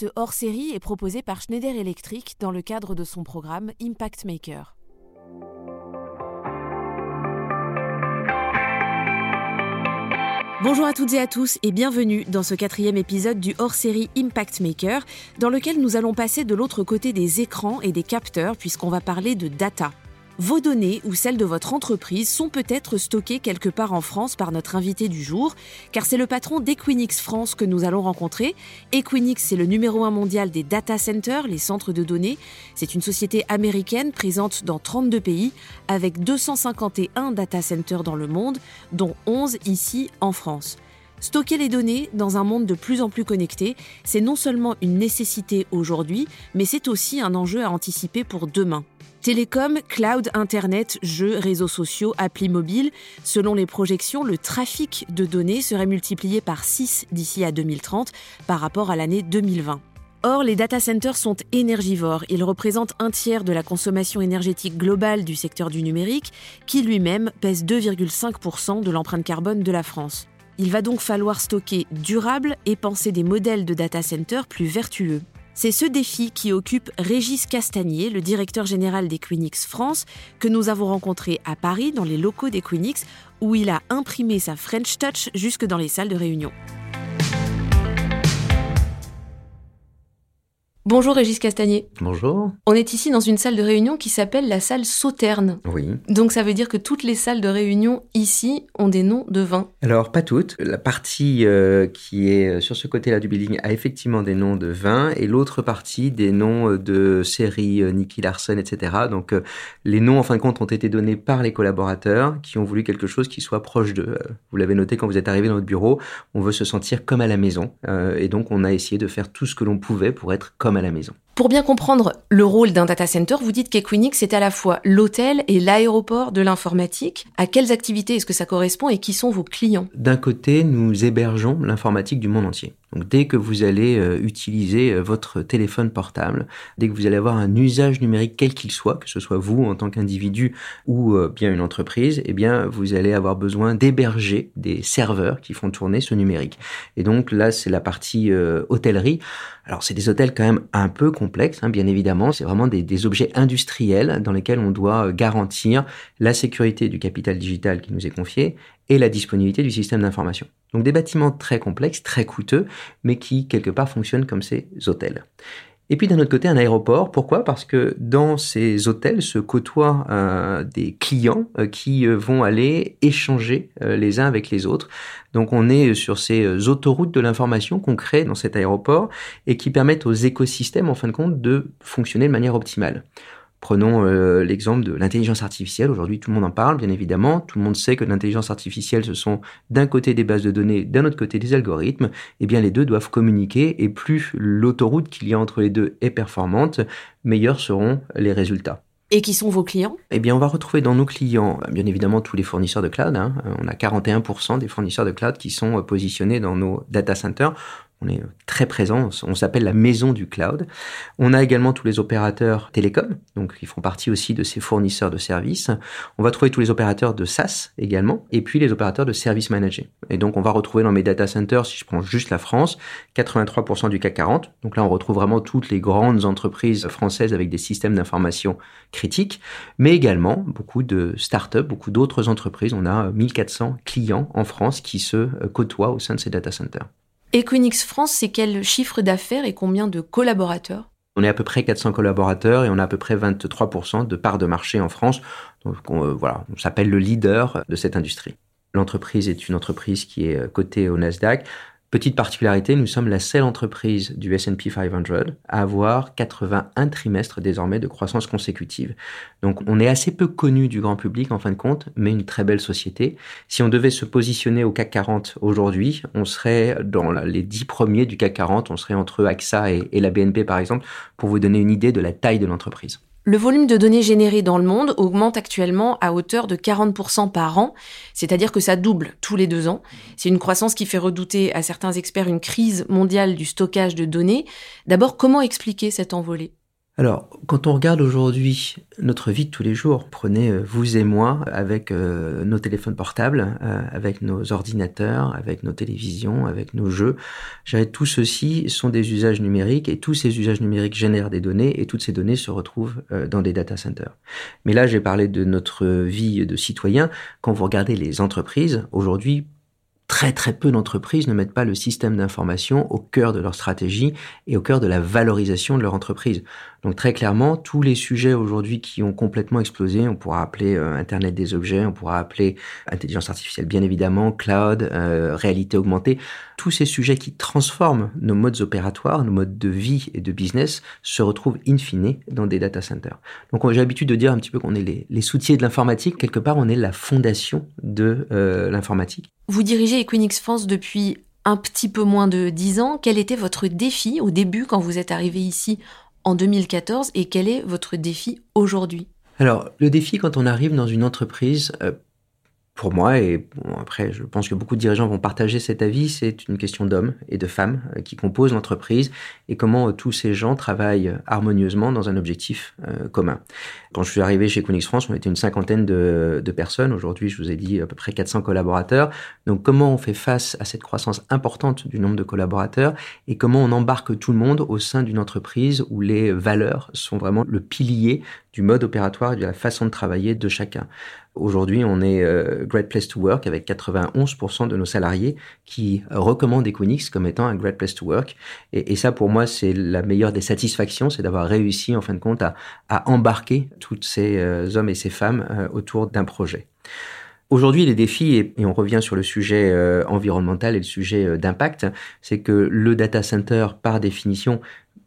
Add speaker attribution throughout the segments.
Speaker 1: Ce hors-série est proposé par Schneider Electric dans le cadre de son programme Impact Maker. Bonjour à toutes et à tous et bienvenue dans ce quatrième épisode du hors-série Impact Maker, dans lequel nous allons passer de l'autre côté des écrans et des capteurs puisqu'on va parler de data. Vos données ou celles de votre entreprise sont peut-être stockées quelque part en France par notre invité du jour, car c'est le patron d'Equinix France que nous allons rencontrer. Equinix, c'est le numéro un mondial des data centers, les centres de données. C'est une société américaine présente dans 32 pays, avec 251 data centers dans le monde, dont 11 ici en France. Stocker les données dans un monde de plus en plus connecté, c'est non seulement une nécessité aujourd'hui, mais c'est aussi un enjeu à anticiper pour demain. Télécom, cloud, internet, jeux, réseaux sociaux, applis mobiles, selon les projections, le trafic de données serait multiplié par 6 d'ici à 2030 par rapport à l'année 2020. Or, les data centers sont énergivores. Ils représentent un tiers de la consommation énergétique globale du secteur du numérique, qui lui-même pèse 2,5% de l'empreinte carbone de la France. Il va donc falloir stocker durable et penser des modèles de data centers plus vertueux. C'est ce défi qui occupe Régis Castagnier, le directeur général d'Equinix France, que nous avons rencontré à Paris dans les locaux d'Equinix, où il a imprimé sa French Touch jusque dans les salles de réunion. Bonjour Régis Castagnier.
Speaker 2: Bonjour.
Speaker 1: On est ici dans une salle de réunion qui s'appelle la salle Sauterne.
Speaker 2: Oui.
Speaker 1: Donc ça veut dire que toutes les salles de réunion ici ont des noms de vins.
Speaker 2: Alors pas toutes. La partie euh, qui est euh, sur ce côté-là du building a effectivement des noms de vins et l'autre partie des noms euh, de séries Nicky Larson, etc. Donc les noms en fin de compte ont été donnés par les collaborateurs qui ont voulu quelque chose qui soit proche d'eux. Vous l'avez noté quand vous êtes arrivé dans notre bureau, on veut se sentir comme à la maison et donc on a essayé de faire tout ce que l'on pouvait pour être comme à la maison.
Speaker 1: Pour bien comprendre le rôle d'un data center, vous dites qu'Equinix est à la fois l'hôtel et l'aéroport de l'informatique. À quelles activités est-ce que ça correspond et qui sont vos clients?
Speaker 2: D'un côté, nous hébergeons l'informatique du monde entier. Donc dès que vous allez euh, utiliser euh, votre téléphone portable, dès que vous allez avoir un usage numérique quel qu'il soit, que ce soit vous en tant qu'individu ou euh, bien une entreprise, eh bien vous allez avoir besoin d'héberger des serveurs qui font tourner ce numérique. Et donc là, c'est la partie hôtellerie. Alors c'est des hôtels quand même un peu hein, bien évidemment. C'est vraiment des, des, objets industriels dans lesquels on doit garantir la sécurité du capital digital qui nous est confié et la disponibilité du système d'information. Donc des bâtiments très complexes, très coûteux, mais qui quelque part fonctionnent comme ces hôtels. Et puis d'un autre côté, un aéroport. Pourquoi? Parce que dans ces hôtels se côtoient euh, des clients euh, qui euh, vont aller échanger les uns avec les autres. Donc on est sur ces autoroutes de l'information qu'on crée dans cet aéroport et qui permettent aux écosystèmes, en fin de compte, de fonctionner de manière optimale. Prenons euh, l'exemple de l'intelligence artificielle. Aujourd'hui, tout le monde en parle, bien évidemment. Tout le monde sait que l'intelligence artificielle, ce sont d'un côté des bases de données, d'un autre côté des algorithmes. Eh bien, les deux doivent communiquer et plus l'autoroute qu'il y a entre les deux est performante, meilleurs seront les résultats.
Speaker 1: Et qui sont vos clients?
Speaker 2: Eh bien, on va retrouver dans nos clients, bien évidemment, tous les fournisseurs de cloud. Hein. On a 41% des fournisseurs de cloud qui sont positionnés dans nos data centers. On est très présent, on s'appelle la maison du cloud. On a également tous les opérateurs télécoms, donc ils font partie aussi de ces fournisseurs de services. On va trouver tous les opérateurs de SaaS également, et puis les opérateurs de services managés. Et donc on va retrouver dans mes data centers, si je prends juste la France, 83% du CAC 40. Donc là on retrouve vraiment toutes les grandes entreprises françaises avec des systèmes d'information critiques, mais également beaucoup de startups, beaucoup d'autres entreprises. On a 1400 clients en France qui se côtoient au sein de ces data centers.
Speaker 1: Equinix France, c'est quel chiffre d'affaires et combien de collaborateurs?
Speaker 2: On est à peu près 400 collaborateurs et on a à peu près 23% de parts de marché en France. Donc on, voilà, on s'appelle le leader de cette industrie. L'entreprise est une entreprise qui est cotée au Nasdaq. Petite particularité, nous sommes la seule entreprise du S&P 500 à avoir 81 trimestres désormais de croissance consécutive. Donc on est assez peu connu du grand public en fin de compte, mais une très belle société. Si on devait se positionner au CAC 40 aujourd'hui, on serait dans les 10 premiers du CAC 40, on serait entre AXA et, et la BNP par exemple, pour vous donner une idée de la taille de l'entreprise.
Speaker 1: Le volume de données générées dans le monde augmente actuellement à hauteur de 40% par an, c'est-à-dire que ça double tous les deux ans. C'est une croissance qui fait redouter à certains experts une crise mondiale du stockage de données. D'abord, comment expliquer cette envolée?
Speaker 2: Alors, quand on regarde aujourd'hui notre vie de tous les jours, prenez euh, vous et moi avec euh, nos téléphones portables, euh, avec nos ordinateurs, avec nos télévisions, avec nos jeux, tout ceci sont des usages numériques et tous ces usages numériques génèrent des données et toutes ces données se retrouvent dans des data centers. Mais là, j'ai parlé de notre vie de citoyen. Quand vous regardez les entreprises, aujourd'hui, très très peu d'entreprises ne mettent pas le système d'information au cœur de leur stratégie et au cœur de la valorisation de leur entreprise. Donc très clairement, tous les sujets aujourd'hui qui ont complètement explosé, on pourra appeler euh, Internet des objets, on pourra appeler intelligence artificielle bien évidemment, cloud, euh, réalité augmentée, tous ces sujets qui transforment nos modes opératoires, nos modes de vie et de business se retrouvent in fine dans des data centers. Donc j'ai l'habitude de dire un petit peu qu'on est les, les soutiers de l'informatique, quelque part on est la fondation de euh, l'informatique.
Speaker 1: Vous dirigez Equinix France depuis un petit peu moins de 10 ans. Quel était votre défi au début quand vous êtes arrivé ici en 2014 et quel est votre défi aujourd'hui?
Speaker 2: Alors, le défi quand on arrive dans une entreprise, euh, pour moi, et après, je pense que beaucoup de dirigeants vont partager cet avis, c'est une question d'hommes et de femmes euh, qui composent l'entreprise et comment euh, tous ces gens travaillent harmonieusement dans un objectif euh, commun. Quand je suis arrivé chez Conix France, on était une cinquantaine de, de personnes. Aujourd'hui, je vous ai dit à peu près 400 collaborateurs. Donc, comment on fait face à cette croissance importante du nombre de collaborateurs et comment on embarque tout le monde au sein d'une entreprise où les valeurs sont vraiment le pilier du mode opératoire et de la façon de travailler de chacun? Aujourd'hui, on est euh, Great Place to Work avec 91% de nos salariés qui recommandent Equinix comme étant un Great Place to Work. Et, ça, pour moi, c'est la meilleure des satisfactions, c'est d'avoir réussi, en fin de compte, à, embarquer toutes ces euh, hommes et ces femmes euh, autour d'un projet. Aujourd'hui, les défis, et, on revient sur le sujet environnemental et le sujet d'impact, c'est que le data center, par définition,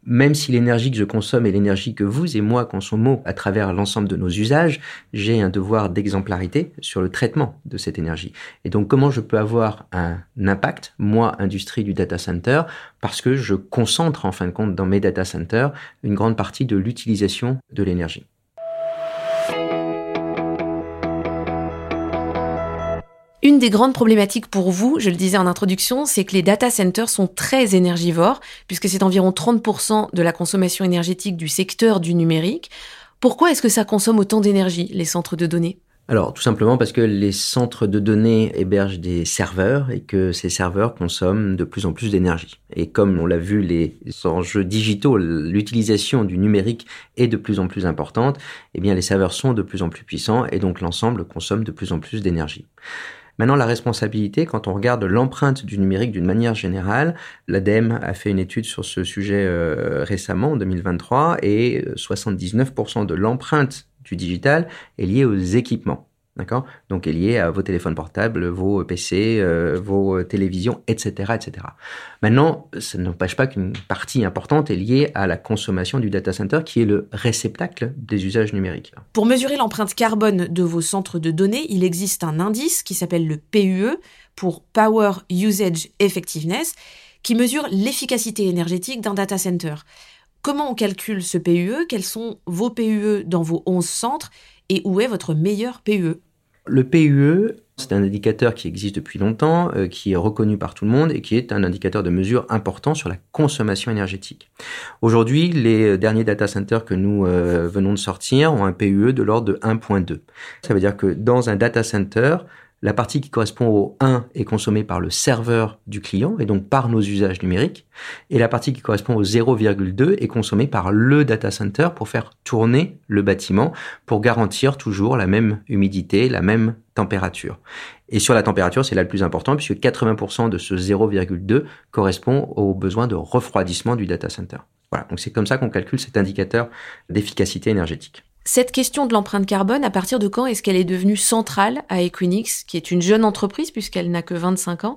Speaker 2: même si l'énergie que je consomme est l'énergie que vous et moi consommons à travers l'ensemble de nos usages, j'ai un devoir d'exemplarité sur le traitement de cette énergie. Et donc comment je peux avoir un impact, moi, industrie du data center, parce que je concentre en fin de compte dans mes data centers une grande partie de l'utilisation de l'énergie.
Speaker 1: Une des grandes problématiques pour vous, je le disais en introduction, c'est que les data centers sont très énergivores, puisque c'est environ 30% de la consommation énergétique du secteur du numérique. Pourquoi est-ce que ça consomme autant d'énergie, les centres de données?
Speaker 2: Alors, tout simplement parce que les centres de données hébergent des serveurs et que ces serveurs consomment de plus en plus d'énergie. Et comme on l'a vu, les enjeux digitaux, l'utilisation du numérique est de plus en plus importante, eh bien, les serveurs sont de plus en plus puissants et donc l'ensemble consomme de plus en plus d'énergie. Maintenant, la responsabilité, quand on regarde l'empreinte du numérique d'une manière générale, l'ADEME a fait une étude sur ce sujet euh, récemment, en 2023, et 79% euh, de l'empreinte du digital est liée aux équipements. D'accord? Donc, est lié à vos téléphones portables, vos PC, euh, vos télévisions, etc., etc. Maintenant, ça n'empêche pas qu'une partie importante est liée à la consommation du data center, qui est le réceptacle des usages numériques.
Speaker 1: Pour mesurer l'empreinte carbone de vos centres de données, il existe un indice qui s'appelle le PUE, pour Power Usage Effectiveness, qui mesure l'efficacité énergétique d'un data center. Comment on calcule ce PUE Quels sont vos PUE dans vos 11 centres? Et où est votre meilleur PUE
Speaker 2: Le PUE, c'est un indicateur qui existe depuis longtemps, euh, qui est reconnu par tout le monde et qui est un indicateur de mesure important sur la consommation énergétique. Aujourd'hui, les derniers data centers que nous euh, venons de sortir ont un PUE de l'ordre de 1.2. Ça veut dire que dans un data center, la partie qui correspond au 1 est consommée par le serveur du client et donc par nos usages numériques. Et la partie qui correspond au 0,2 est consommée par le data center pour faire tourner le bâtiment pour garantir toujours la même humidité, la même température. Et sur la température, c'est là le plus important puisque 80% de ce 0,2 correspond aux besoins de refroidissement du data center. Voilà, donc c'est comme ça qu'on calcule cet indicateur d'efficacité énergétique.
Speaker 1: Cette question de l'empreinte carbone, à partir de quand est-ce qu'elle est devenue centrale à Equinix, qui est une jeune entreprise puisqu'elle n'a que 25 ans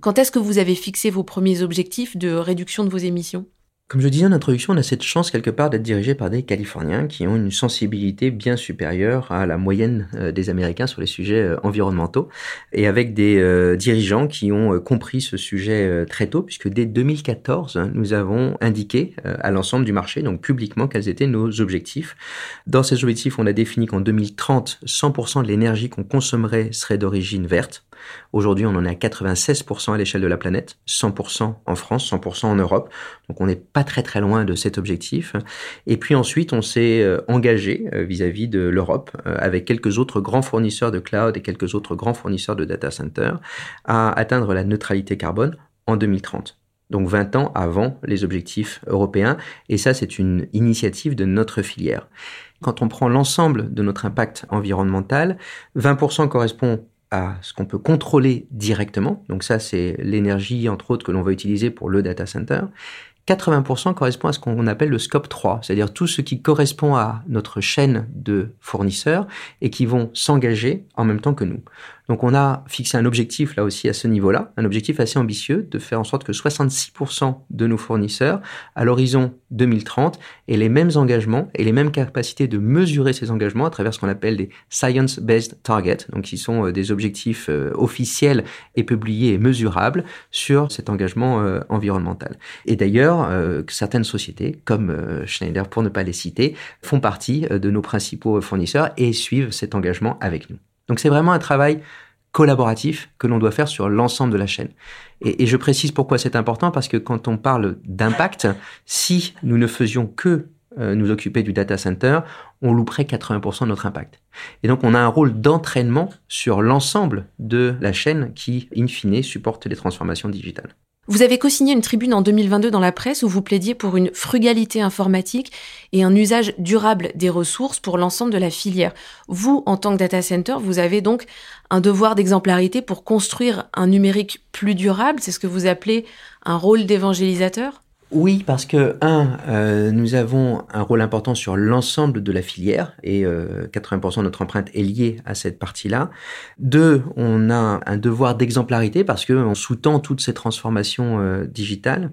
Speaker 1: Quand est-ce que vous avez fixé vos premiers objectifs de réduction de vos émissions?
Speaker 2: Comme je disais en introduction, on a cette chance quelque part d'être dirigé par des Californiens qui ont une sensibilité bien supérieure à la moyenne euh, des Américains sur les sujets euh, environnementaux et avec des euh, dirigeants qui ont compris ce sujet très tôt puisque dès 2014, nous avons indiqué à l'ensemble du marché, donc publiquement, quels étaient nos objectifs. Dans ces objectifs, on a défini qu'en 2030, 100% de l'énergie qu'on consommerait serait d'origine verte. Aujourd'hui, on en est à 96% à l'échelle de la planète, 100% en France, 100% en Europe. Donc on n'est pas très très loin de cet objectif. Et puis ensuite, on s'est euh, engagé euh, vis-à-vis de l'Europe euh, avec quelques autres grands fournisseurs de cloud et quelques autres grands fournisseurs de data center à atteindre la neutralité carbone en 2030 donc 20 ans avant les objectifs européens. Et ça, c'est une initiative de notre filière. Quand on prend l'ensemble de notre impact environnemental, 20% correspond à ce qu'on peut contrôler directement. Donc ça, c'est l'énergie, entre autres, que l'on va utiliser pour le data center. 80% correspond à ce qu'on appelle le scope 3, c'est-à-dire tout ce qui correspond à notre chaîne de fournisseurs et qui vont s'engager en même temps que nous. Donc on a fixé un objectif là aussi à ce niveau-là, un objectif assez ambitieux de faire en sorte que 66% de nos fournisseurs à l'horizon 2030 aient les mêmes engagements et les mêmes capacités de mesurer ces engagements à travers ce qu'on appelle des science-based targets, donc qui sont euh, des objectifs euh, officiels et publiés et mesurables sur cet engagement euh, environnemental. Et d'ailleurs, certaines sociétés comme Schneider pour ne pas les citer font partie de nos principaux fournisseurs et suivent cet engagement avec nous. Donc c'est vraiment un travail collaboratif que l'on doit faire sur l'ensemble de la chaîne. Et, je précise pourquoi c'est important, parce que quand on parle d'impact, si nous ne faisions que euh, nous occuper du data center, on louperait 80% de notre impact. Et donc on a un rôle d'entraînement sur l'ensemble de la chaîne qui, in fine, supporte les transformations digitales.
Speaker 1: Vous avez co-signé une tribune en 2022 dans la presse où vous plaidiez pour une frugalité informatique et un usage durable des ressources pour l'ensemble de la filière. Vous, en tant que data center, vous avez donc un devoir d'exemplarité pour construire un numérique plus durable. C'est ce que vous appelez un rôle d'évangélisateur?
Speaker 2: Oui, parce que, un, euh, nous avons un rôle important sur l'ensemble de la filière et 80% euh, de notre empreinte est liée à cette partie-là. Deux, on a un devoir d'exemplarité parce qu'on sous-tend toutes ces transformations euh, digitales.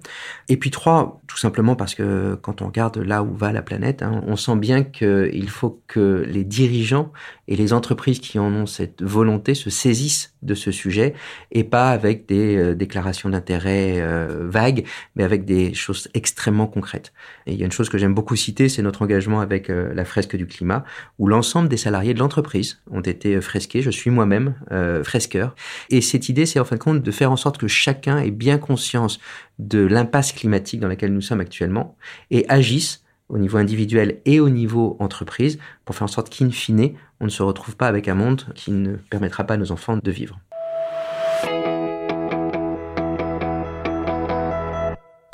Speaker 2: Et puis trois, tout simplement parce que quand on regarde là où va la planète, hein, on sent bien qu'il faut que les dirigeants et les entreprises qui en ont cette volonté se saisissent de ce sujet et pas avec des déclarations d'intérêt vagues, mais avec des choses extrêmement concrètes. Et il y a une chose que j'aime beaucoup citer, c'est notre engagement avec euh, la fresque du climat, où l'ensemble des salariés de l'entreprise ont été euh, fresqués. Je suis moi-même euh, fresqueur. Et cette idée, c'est en fin de compte de faire en sorte que chacun ait bien conscience de l'impasse climatique dans laquelle nous sommes actuellement et agisse au niveau individuel et au niveau entreprise pour faire en sorte qu'in fine, on ne se retrouve pas avec un monde qui ne permettra pas à nos enfants de vivre.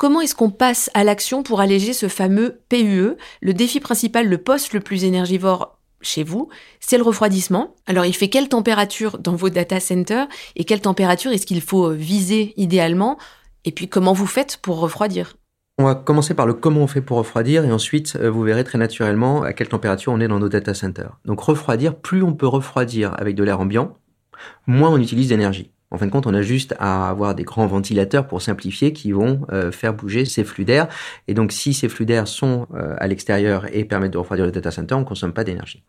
Speaker 1: Comment est-ce qu'on passe à l'action pour alléger ce fameux PUE Le défi principal, le poste le plus énergivore chez vous, c'est le refroidissement. Alors il fait quelle température dans vos data centers et quelle température est-ce qu'il faut viser idéalement? Et puis comment vous faites pour refroidir?
Speaker 2: On va commencer par le comment on fait pour refroidir et ensuite euh, vous verrez très naturellement à quelle température on est dans nos data centers. Donc refroidir, plus on peut refroidir avec de l'air ambiant, moins on utilise d'énergie. En fin de compte, on a juste à avoir des grands ventilateurs pour simplifier qui vont euh, faire bouger ces flux d'air. Et donc, si ces flux d'air sont euh, à l'extérieur et permettent de refroidir le data center, on ne consomme pas d'énergie.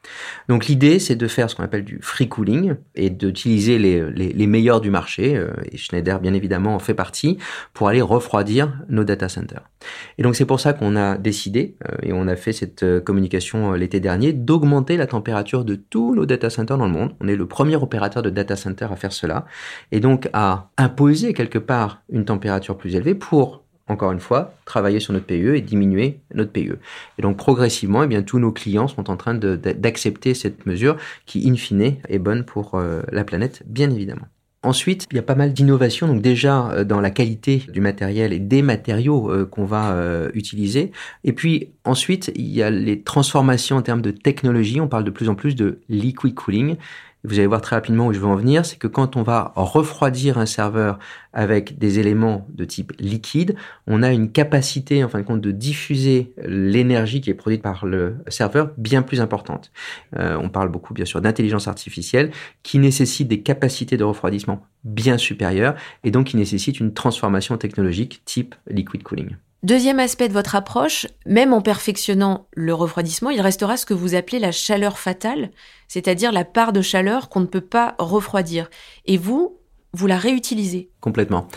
Speaker 2: Donc, l'idée, c'est de faire ce qu'on appelle du free cooling et d'utiliser les, les, les, meilleurs du marché. Euh, et Schneider, bien évidemment, en fait partie pour aller refroidir nos data centers. Et donc, c'est pour ça qu'on a décidé, et on a fait cette communication l'été dernier, d'augmenter la température de tous nos data centers dans le monde. On est le premier opérateur de data center à faire cela et donc à imposer quelque part une température plus élevée pour encore une fois, travailler sur notre PE et diminuer notre PE. Et donc progressivement, eh bien, tous nos clients sont en train d'accepter cette mesure qui, in fine, est bonne pour euh, la planète, bien évidemment. Ensuite, il y a pas mal d'innovations, donc déjà euh, dans la qualité du matériel et des matériaux euh, qu'on va utiliser. Et puis ensuite, il y a les transformations en termes de technologie. On parle de plus en plus de liquid cooling vous allez voir très rapidement où je veux en venir, c'est que quand on va refroidir un serveur avec des éléments de type liquide, on a une capacité, en fin de compte, de diffuser l'énergie qui est produite par le serveur bien plus importante. Euh, on parle beaucoup, bien sûr, d'intelligence artificielle qui nécessite des capacités de refroidissement bien supérieures et donc qui nécessite une transformation technologique type liquid cooling.
Speaker 1: Deuxième aspect de votre approche, même en perfectionnant le refroidissement, il restera ce que vous appelez la chaleur fatale, c'est-à-dire la part de chaleur qu'on ne peut pas refroidir. Et vous, vous la réutilisez.
Speaker 2: Complètement.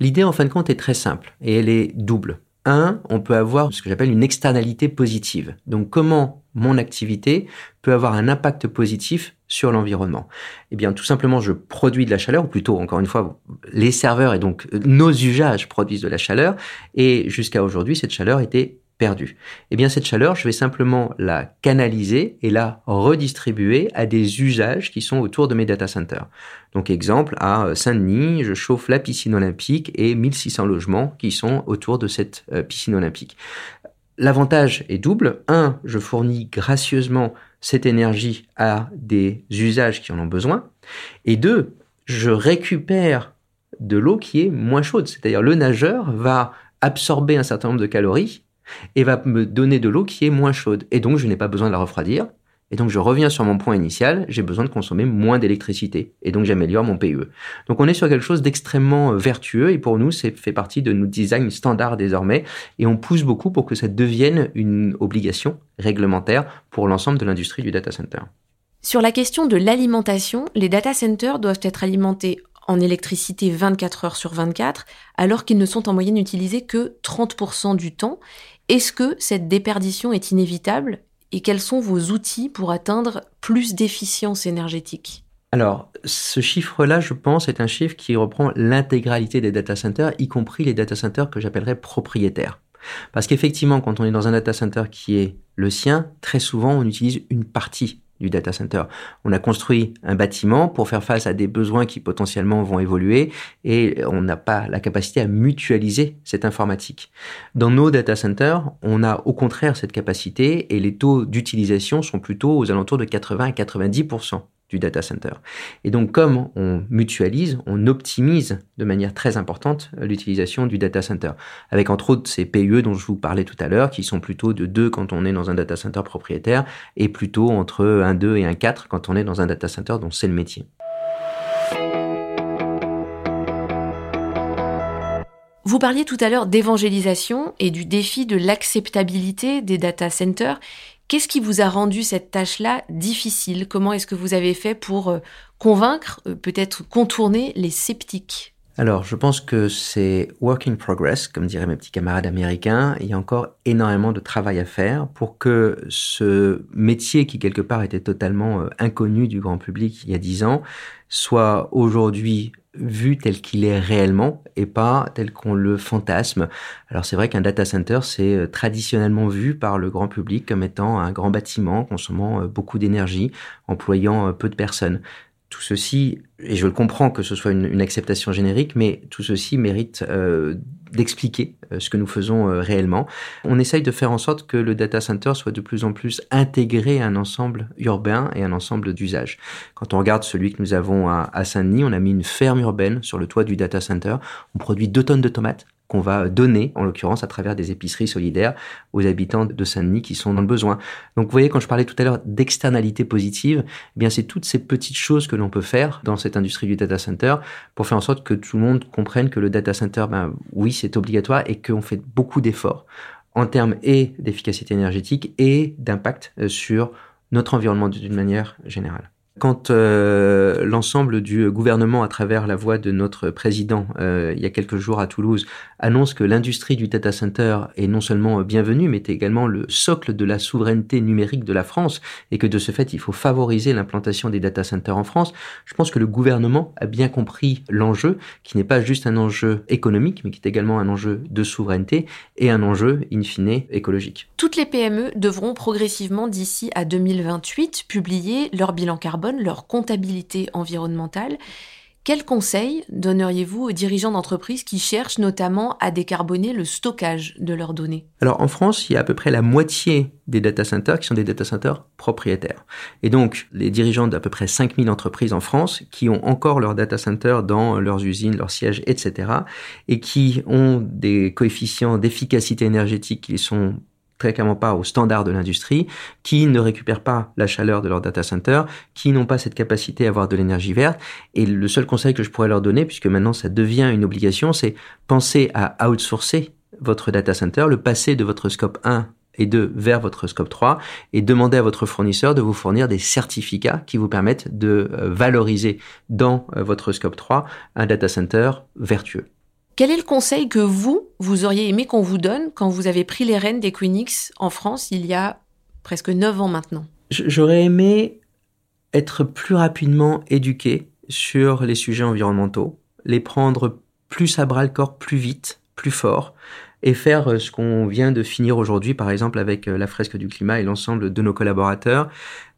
Speaker 2: L'idée, en fin de compte, est très simple et elle est double. Un, on peut avoir ce que j'appelle une externalité positive. Donc, comment mon activité peut avoir un impact positif sur l'environnement Eh bien, tout simplement, je produis de la chaleur, ou plutôt, encore une fois, les serveurs et donc nos usages produisent de la chaleur, et jusqu'à aujourd'hui, cette chaleur était perdue. Eh bien, cette chaleur, je vais simplement la canaliser et la redistribuer à des usages qui sont autour de mes data centers. Donc, exemple, à Saint-Denis, je chauffe la piscine olympique et 1600 logements qui sont autour de cette euh, piscine olympique. L'avantage est double. Un, je fournis gracieusement cette énergie à des usages qui en ont besoin. Et deux, je récupère de l'eau qui est moins chaude. C'est-à-dire le nageur va absorber un certain nombre de calories et va me donner de l'eau qui est moins chaude. Et donc je n'ai pas besoin de la refroidir. Et donc je reviens sur mon point initial, j'ai besoin de consommer moins d'électricité. Et donc j'améliore mon PUE. Donc on est sur quelque chose d'extrêmement euh, vertueux et pour nous, c'est fait partie de nos designs standards désormais. Et on pousse beaucoup pour que ça devienne une obligation réglementaire pour l'ensemble de l'industrie du data center.
Speaker 1: Sur la question de l'alimentation, les data centers doivent être alimentés en électricité 24 heures sur 24, alors qu'ils ne sont en moyenne utilisés que 30% du temps. Est-ce que cette déperdition est inévitable? Et quels sont vos outils pour atteindre plus d'efficience énergétique?
Speaker 2: Alors, ce chiffre-là, je pense, est un chiffre qui reprend l'intégralité des data centers, y compris les data centers que j'appellerais propriétaires. Parce qu'effectivement, quand on est dans un data center qui est le sien, très souvent, on utilise une partie du data center. On a construit un bâtiment pour faire face à des besoins qui potentiellement vont évoluer et on n'a pas la capacité à mutualiser cette informatique. Dans nos data centers, on a au contraire cette capacité et les taux d'utilisation sont plutôt aux alentours de 80 à 90 du data center. Et donc, comme on mutualise, on optimise de manière très importante l'utilisation du data center. Avec entre autres ces PUE dont je vous parlais tout à l'heure, qui sont plutôt de 2 quand on est dans un data center propriétaire, et plutôt entre 1, 2 et 1, 4 quand on est dans un data center dont c'est le métier.
Speaker 1: Vous parliez tout à l'heure d'évangélisation et du défi de l'acceptabilité des data centers Qu'est-ce qui vous a rendu cette tâche-là difficile? Comment est-ce que vous avez fait pour euh, convaincre, euh, peut-être contourner les sceptiques?
Speaker 2: Alors, je pense que c'est work in progress, comme diraient mes petits camarades américains. Il y a encore énormément de travail à faire pour que ce métier qui quelque part était totalement euh, inconnu du grand public il y a dix ans soit aujourd'hui vu tel qu'il est réellement et pas tel qu'on le fantasme. Alors c'est vrai qu'un data center, c'est euh, traditionnellement vu par le grand public comme étant un grand bâtiment consommant euh, beaucoup d'énergie, employant peu de personnes. Tout ceci, et je le comprends que ce soit une, acceptation générique, mais tout ceci mérite d'expliquer ce que nous faisons réellement. On essaye de faire en sorte que le data center soit de plus en plus intégré à un ensemble urbain et un ensemble d'usages. Quand on regarde celui que nous avons à, à Saint-Denis, on a mis une ferme urbaine sur le toit du data center. On produit deux tonnes de tomates qu'on va donner, en l'occurrence à travers des épiceries solidaires, aux habitants de Saint-Denis qui sont dans le besoin. Donc vous voyez, quand je parlais tout à l'heure d'externalité positive, eh bien c'est toutes ces petites choses que l'on peut faire dans cette industrie du data center pour faire en sorte que tout le monde comprenne que le data center, ben oui, c'est obligatoire et qu'on fait beaucoup d'efforts en termes et d'efficacité énergétique et d'impact euh, sur notre environnement d'une manière générale. Quand euh, l'ensemble du gouvernement, à travers la voix de notre président, euh, il y a quelques jours à Toulouse, annonce que l'industrie du data center est non seulement bienvenue, mais également le socle de la souveraineté numérique de la France, et que de ce fait, il faut favoriser l'implantation des data centers en France, je pense que le gouvernement a bien compris l'enjeu, qui n'est pas juste un enjeu économique, mais qui est également un enjeu de souveraineté et un enjeu, in fine, écologique.
Speaker 1: Toutes les PME devront progressivement, d'ici à 2028, publier leur bilan carbone leur comptabilité environnementale. Quels conseils donneriez-vous aux dirigeants d'entreprises qui cherchent notamment à décarboner le stockage de leurs données?
Speaker 2: Alors en France, il y a à peu près la moitié des data centers qui sont des data centers propriétaires. Et donc les dirigeants d'à peu près 5000 entreprises en France qui ont encore leurs data centers dans leurs usines, leurs sièges, etc. et qui ont des coefficients d'efficacité énergétique qui sont très clairement pas aux standards de l'industrie, qui ne récupèrent pas la chaleur de leur data center, qui n'ont pas cette capacité à avoir de l'énergie verte. Et le seul conseil que je pourrais leur donner, puisque maintenant ça devient une obligation, c'est penser à outsourcer votre data center, le passer de votre scope 1 et 2 vers votre scope 3 et demander à votre fournisseur de vous fournir des certificats qui vous permettent de euh, valoriser dans euh, votre scope 3 un data center vertueux.
Speaker 1: Quel est le conseil que vous, vous auriez aimé qu'on vous donne quand vous avez pris les rênes d'Equinix en France il y a presque 9 ans maintenant?
Speaker 2: J'aurais aimé être plus rapidement éduqué sur les sujets environnementaux, les prendre plus à bras le corps plus vite, plus fort, et faire euh, ce qu'on vient de finir aujourd'hui, par exemple avec euh, la fresque du climat et l'ensemble de nos collaborateurs.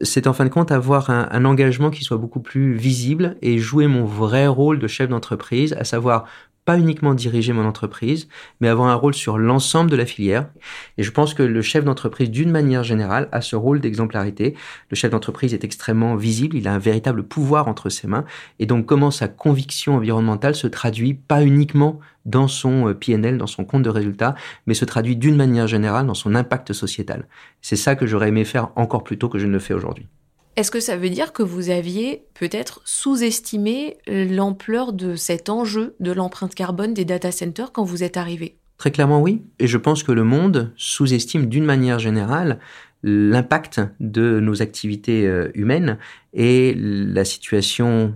Speaker 2: C'est en fin de compte avoir un, engagement qui soit beaucoup plus visible et jouer mon vrai rôle de chef d'entreprise, à savoir pas uniquement diriger mon entreprise, mais avoir un rôle sur l'ensemble de la filière. Et je pense que le chef d'entreprise, d'une manière générale, a ce rôle d'exemplarité. Le chef d'entreprise est extrêmement visible, il a un véritable pouvoir entre ses mains. Et donc comment sa conviction environnementale se traduit pas uniquement dans son euh, PNL, dans son compte de résultats, mais se traduit d'une manière générale dans son impact sociétal. C'est ça que j'aurais aimé faire encore plus tôt que je ne le fais aujourd'hui.
Speaker 1: Est-ce que ça veut dire que vous aviez peut-être sous-estimé l'ampleur de cet enjeu de l'empreinte carbone des data centers quand vous êtes arrivé?
Speaker 2: Très clairement oui. Et je pense que le monde sous-estime d'une manière générale l'impact de nos activités euh, humaines et la situation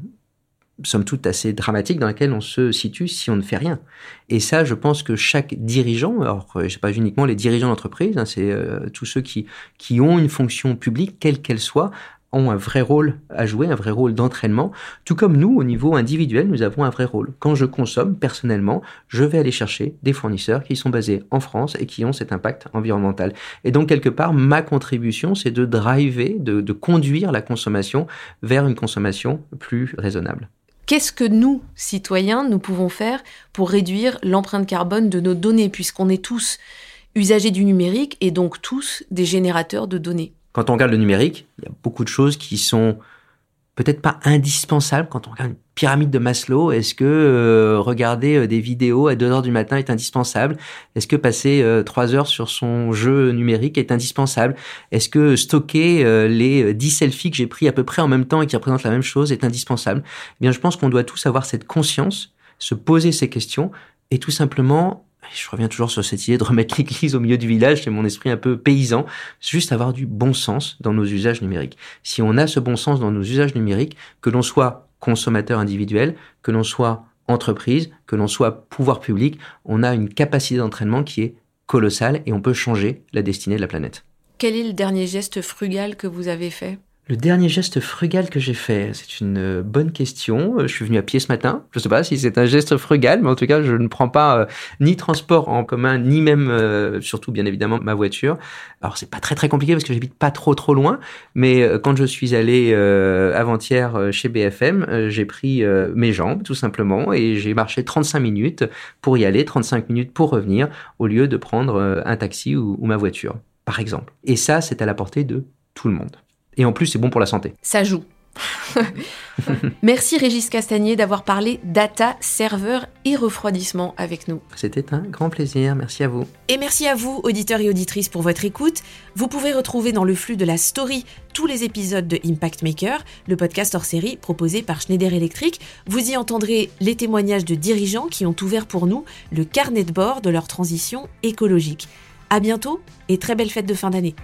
Speaker 2: somme toute assez dramatique dans laquelle on se situe si on ne fait rien. Et ça, je pense que chaque dirigeant, alors euh, sais pas uniquement les dirigeants d'entreprise, hein, c'est euh, tous ceux qui, qui ont une fonction publique, quelle qu'elle soit, ont un vrai rôle à jouer, un vrai rôle d'entraînement, tout comme nous, au niveau individuel, nous avons un vrai rôle. Quand je consomme, personnellement, je vais aller chercher des fournisseurs qui sont basés en France et qui ont cet impact environnemental. Et donc, quelque part, ma contribution, c'est de driver, de, conduire la consommation vers une consommation plus raisonnable.
Speaker 1: Qu'est-ce que nous, citoyens, nous pouvons faire pour réduire l'empreinte carbone de nos données, puisqu'on est tous usagers du numérique et donc tous des générateurs de données?
Speaker 2: Quand on regarde le numérique, il y a beaucoup de choses qui sont peut-être pas indispensables. Quand on regarde une pyramide de Maslow, est-ce que euh, regarder euh, des vidéos à 2 heures du matin est indispensable? Est-ce que passer euh, 3 heures sur son jeu numérique est indispensable? Est-ce que stocker euh, les 10 selfies que j'ai pris à peu près en même temps et qui représentent la même chose est indispensable? Eh bien, je pense qu'on doit tous avoir cette conscience, se poser ces questions et tout simplement je reviens toujours sur cette idée de remettre l'église au milieu du village, c'est mon esprit un peu paysan, juste avoir du bon sens dans nos usages numériques. Si on a ce bon sens dans nos usages numériques, que l'on soit consommateur individuel, que l'on soit entreprise, que l'on soit pouvoir public, on a une capacité d'entraînement qui est colossale et on peut changer la destinée de la planète.
Speaker 1: Quel est le dernier geste frugal que vous avez fait?
Speaker 2: Le dernier geste frugal que j'ai fait, c'est une euh, bonne question. Euh, je suis venu à pied ce matin. Je ne sais pas si c'est un geste frugal, mais en tout cas, je ne prends pas euh, ni transport en commun, ni même, surtout bien évidemment, ma voiture. Alors c'est pas très très compliqué parce que j'habite pas trop trop loin, mais quand je suis allé avant-hier chez BFM, j'ai pris mes jambes tout simplement et j'ai marché 35 minutes pour y aller, 35 minutes pour revenir, au lieu de prendre un taxi ou ma voiture, par exemple. Et ça, c'est à la portée de tout le monde. Et en plus, c'est bon pour la santé.
Speaker 1: Ça joue. Merci Régis Castagnier d'avoir parlé data, serveur et refroidissement avec nous.
Speaker 2: C'était un grand plaisir, merci à vous.
Speaker 1: Et merci à vous, auditeurs et auditrices, pour votre écoute. Vous pouvez retrouver dans le flux de la story tous les épisodes de Impact Maker, le podcast hors série proposé par Schneider Electric. Vous y entendrez les témoignages de dirigeants qui ont ouvert pour nous le carnet de bord de leur transition écologique. À bientôt et très belle fête de fin d'année.